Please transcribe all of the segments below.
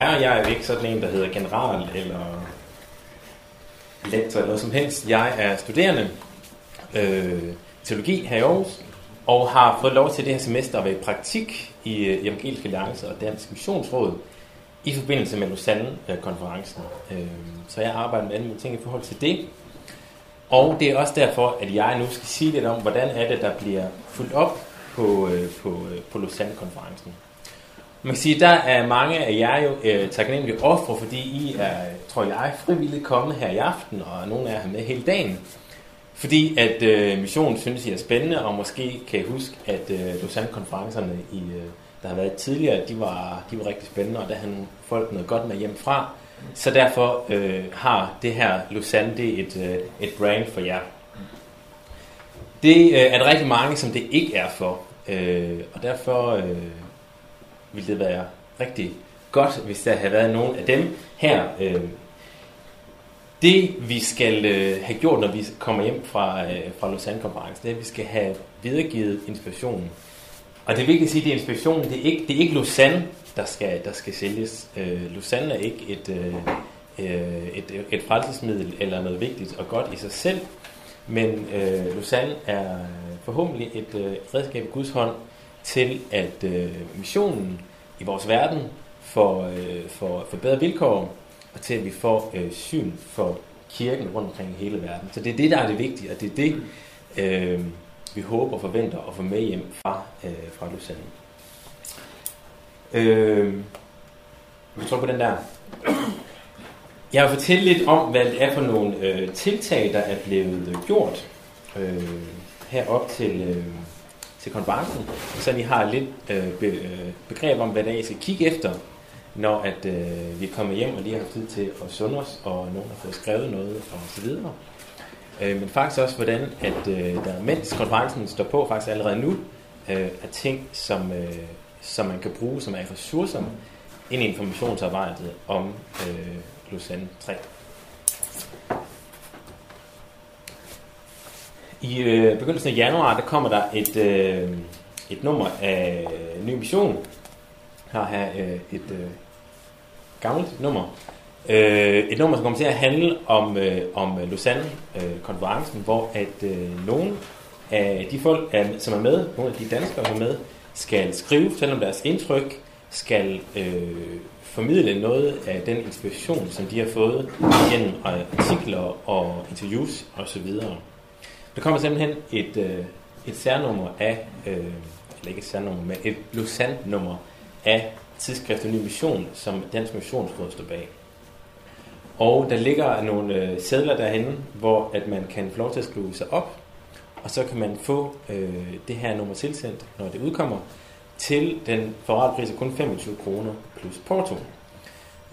er jeg er ikke sådan en, der hedder general eller lektor eller noget som helst. Jeg er studerende øh, teologi her i Aarhus, og har fået lov til det her semester at være i praktik i øh, Alliance og Dansk Missionsråd i forbindelse med Lausanne-konferencen. Øh, så jeg arbejder med alle mulige ting i forhold til det. Og det er også derfor, at jeg nu skal sige lidt om, hvordan er det, der bliver fuldt op på, øh, på, øh, på Lausanne-konferencen. Man kan sige, der er mange af jer jo øh, taknemmelige ofre, fordi I er, tror jeg, frivilligt kommet her i aften, og nogle af jer er med hele dagen. Fordi at øh, missionen synes I er spændende, og måske kan I huske, at øh, Lausanne-konferencerne, i, øh, der har været tidligere, de var, de var rigtig spændende, og der havde nogle folk noget godt med hjem fra. Så derfor øh, har det her Lausanne det et, øh, et brand for jer. Det øh, er der rigtig mange, som det ikke er for. Øh, og derfor øh, ville det være rigtig godt, hvis der havde været nogen af dem her. Øh, det vi skal øh, have gjort, når vi kommer hjem fra, øh, fra Lausanne-konferencen, det er, at vi skal have videregivet inspirationen. Og det er vigtigt at sige, at det er inspirationen, det er ikke, det er ikke Lausanne, der skal, der skal sælges. Øh, Lausanne er ikke et, øh, øh et, et frelsesmiddel eller noget vigtigt og godt i sig selv, men øh, Lausanne er forhåbentlig et øh, redskab i Guds hånd til, at øh, missionen i vores verden får, øh, får, får bedre vilkår, og til at vi får øh, syn for kirken rundt omkring i hele verden. Så det er det, der er det vigtige, og det er det, øh, vi håber og forventer at få med hjem fra, øh, fra Lausanne. Øh, vi tror på den der. Jeg vil fortælle lidt om, hvad det er for nogle øh, tiltag, der er blevet øh, gjort øh, herop til, øh, til konferencen, så I har lidt øh, be, øh, begreb om, hvad det er, I skal kigge efter, når at, øh, vi kommer hjem og lige har tid til at sunde os, og nogen har fået skrevet noget og så videre. Øh, men faktisk også, hvordan at øh, der mens konferencen står på, faktisk allerede nu, øh, er ting, som, øh, som man kan bruge, som er ressourcer, ind i informationsarbejdet om øh, Lausanne 3. I øh, begyndelsen af januar, der kommer der et, øh, et nummer af Ny Mission. Her har øh, et øh, gammelt nummer. Øh, et nummer, som kommer til at handle om, øh, om Lausanne-konferencen, øh, hvor at øh, nogle af de folk, er, som er med, nogle af de danskere, som er med, skal skrive, fortælle om deres indtryk, skal øh, formidle noget af den inspiration, som de har fået gennem artikler og interviews osv. Der kommer simpelthen et, øh, et særnummer af, øh, eller ikke et særnummer, men et Lausanne-nummer af tidsskriftet Ny Mission, som Dansk Missionsråd står bag. Og der ligger nogle øh, sædler derhen, hvor at man kan få lov til at skrive sig op, og så kan man få øh, det her nummer tilsendt, når det udkommer, til den forretpris af kun 25 kroner plus porto.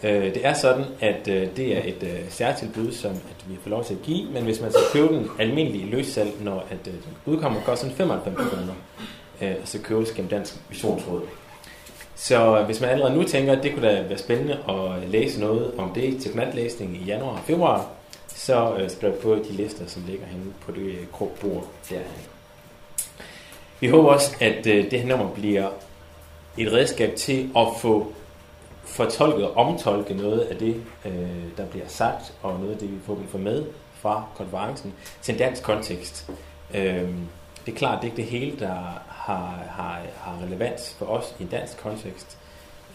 Øh, det er sådan, at øh, det er et øh, særtilbud, som at vi får lov til at give, men hvis man så køber den almindelige løssalg, når at, øh, den udkommer, går sådan 95 kroner, øh, og så købes gennem Dansk Missionsråd. Så hvis man allerede nu tænker, at det kunne da være spændende at læse noget om det til godnatlæsning i januar og februar, så øh, skriv på de lister, som ligger henne på det øh, krukbord derhen. Vi håber også, at øh, det her nummer bliver et redskab til at få fortolke og omtolke noget af det, øh, der bliver sagt, og noget af det, vi får med fra konferencen til en dansk kontekst. Øh, det er klart, det er ikke det hele, der har, har, har relevans for os i en dansk kontekst.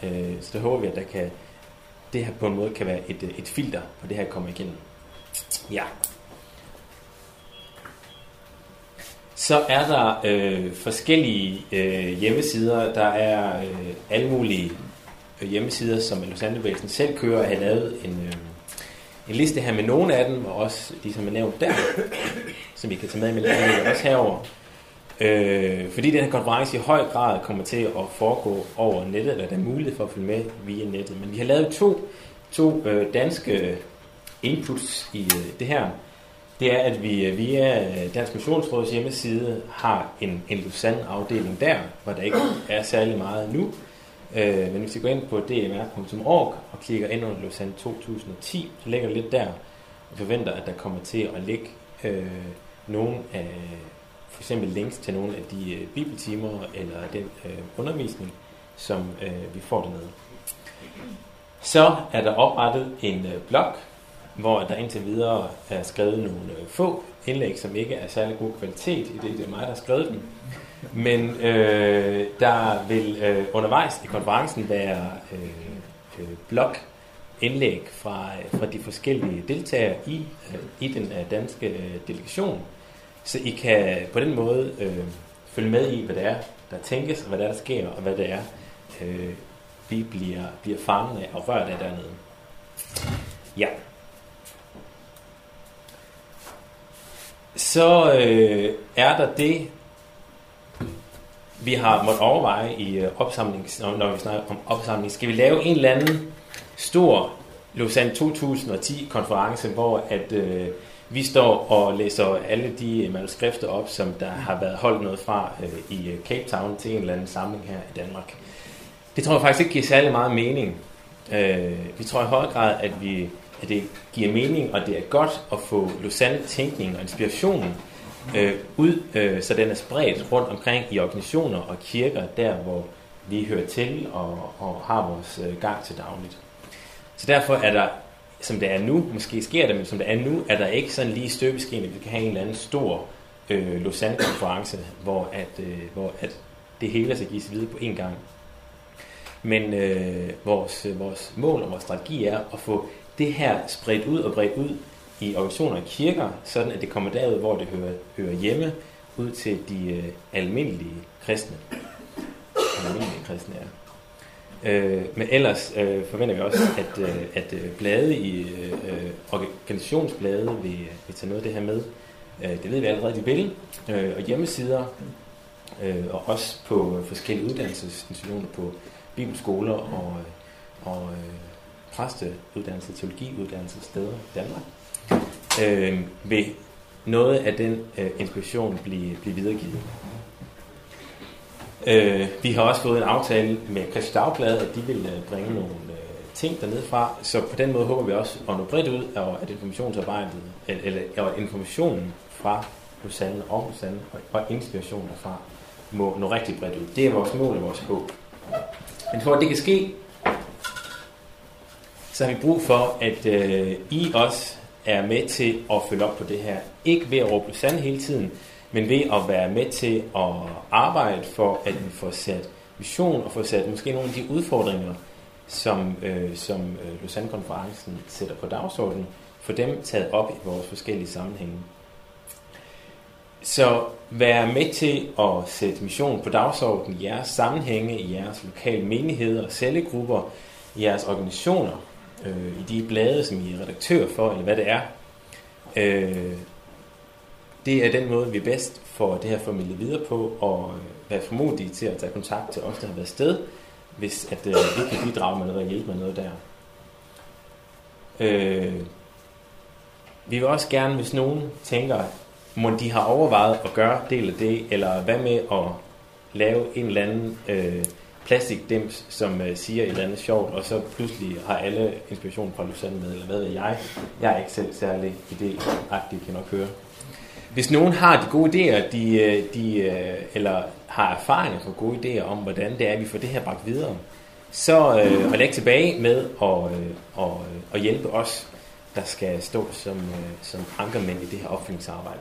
Øh, så det håber vi, at der kan, det her på en måde kan være et, øh, et filter, på det her kommer igennem. Ja. Så er der øh, forskellige øh, hjemmesider. Der er øh, alle mulige hjemmesider, som lausanne selv kører, har lavet en, øh, en liste her med nogle af dem, og også de, som er nævnt der, som vi kan tage med i mellemtiden, også herover. Øh, fordi den her konference i høj grad kommer til at foregå over nettet, eller der er mulighed for at følge med via nettet. Men vi har lavet to, to øh, danske inputs i øh, det her. Det er, at vi øh, via Dansk Missionsråds hjemmeside har en, en Lausanne-afdeling der, hvor der ikke er særlig meget nu. Øh, men hvis I går ind på dmr.org og klikker ind under Lausanne 2010, så ligger det lidt der og forventer, at der kommer til at ligge øh, nogle af for eksempel links til nogle af de øh, bibeltimer eller den øh, undervisning, som øh, vi får dernede. Så er der oprettet en øh, blog, hvor der indtil videre er skrevet nogle øh, få indlæg, som ikke er særlig god kvalitet, i det, det er mig, der har skrevet dem. Men øh, der vil øh, undervejs i konferencen være øh, øh, blog indlæg fra, fra de forskellige deltagere i, øh, i den øh, danske øh, delegation, så I kan på den måde øh, følge med i, hvad det er, der tænkes, og hvad det er, der sker, og hvad det er, øh, vi bliver, bliver fanget af og rørt af dernede. Ja. Så øh, er der det, vi har måttet overveje i øh, opsamling, når vi snakker om opsamling. Skal vi lave en eller anden stor Lausanne 2010 konference, hvor at øh, vi står og læser alle de øh, manuskrifter op, som der har været holdt noget fra øh, i øh, Cape Town til en eller anden samling her i Danmark. Det tror jeg faktisk ikke giver særlig meget mening. Øh, vi tror i høj grad, at, vi, at det giver mening, og det er godt at få Lausanne-tænkningen og inspirationen øh, ud, øh, så den er spredt rundt omkring i organisationer og kirker, der hvor vi hører til og, og har vores øh, gang til dagligt. Så derfor er der, som det er nu, måske sker det, men som det er nu, er der ikke sådan lige støbeskeen, at vi kan have en eller anden stor øh, Lausanne-konference, hvor, at, øh, hvor at det hele skal gives videre på én gang. Men øh, vores, vores mål og vores strategi er at få det her spredt ud og bredt ud i organisationer og kirker, sådan at det kommer derud, hvor det hører, hører hjemme, ud til de øh, almindelige kristne. Almindelige kristne er. Øh, men ellers øh, forventer vi også, at, øh, at øh, blade i øh, organisationsblade vil, vil tage noget af det her med. Øh, det ved vi allerede, de vil. Øh, og hjemmesider, øh, og også på forskellige uddannelsesinstitutioner, på bibelskoler og, og øh, præsteuddannelser, teologiuddannelsessteder i Danmark, øh, vil noget af den øh, inspiration blive, blive videregivet. Øh, vi har også fået en aftale med Christi Dagblad, at de vil øh, bringe nogle øh, ting dernede fra, så på den måde håber vi også at nå bredt ud, og at informationsarbejdet, eller, eller informationen fra Lausanne og Lausanne, og, og inspirationen derfra, må nå rigtig bredt ud. Det er vores mål og vores håb. Men for at det kan ske, så har vi brug for, at øh, I også er med til at følge op på det her. Ikke ved at råbe sand hele tiden, men ved at være med til at arbejde for, at vi får sat vision og får sat måske nogle af de udfordringer, som, øh, som øh, Lausanne-konferencen sætter på dagsordenen, for dem taget op i vores forskellige sammenhænge. Så vær med til at sætte mission på dagsordenen i jeres sammenhænge, i jeres lokale menigheder, cellegrupper, i jeres organisationer, øh, i de blade, som I er redaktør for, eller hvad det er. Øh, det er den måde, vi bedst får det her formidlet videre på, og øh, være formodige til at tage kontakt til os, der har været sted, hvis at, øh, vi kan bidrage med noget og hjælpe med noget der. Øh, vi vil også gerne, hvis nogen tænker, må de har overvejet at gøre del af det, eller hvad med at lave en eller anden øh, plastikdims, som øh, siger et eller andet sjovt, og så pludselig har alle inspiration fra Lausanne med, eller hvad ved jeg. Jeg er ikke selv særlig idéagtig, kan nok høre. Hvis nogen har de gode idéer, de, øh, de, øh, eller har erfaringer for gode idéer om, hvordan det er, at vi får det her bragt videre, så øh, og læg tilbage med og, og, og hjælpe os, der skal stå som, øh, som ankermænd i det her opfølgningsarbejde.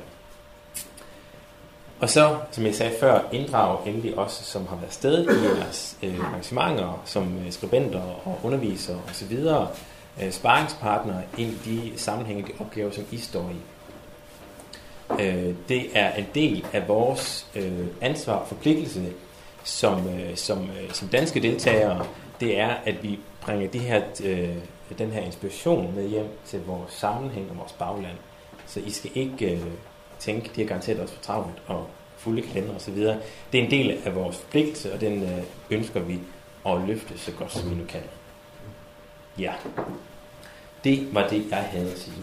Og så, som jeg sagde før, inddrag endelig os, som har været sted i jeres øh, arrangementer, som øh, skribenter og undervisere osv., øh, sparringspartnere ind i de sammenhænge, de opgaver, som I står i. Øh, det er en del af vores øh, ansvar og forpligtelse som, øh, som, øh, som danske deltagere, det er, at vi bringer de her, øh, den her inspiration med hjem til vores sammenhæng og vores bagland. Så I skal ikke øh, tænke, de har garanteret også for travlt og fulde kalender osv. Det er en del af vores pligt, og den øh, ønsker vi at løfte så godt som vi nu kan. Ja, det var det, jeg havde at sige.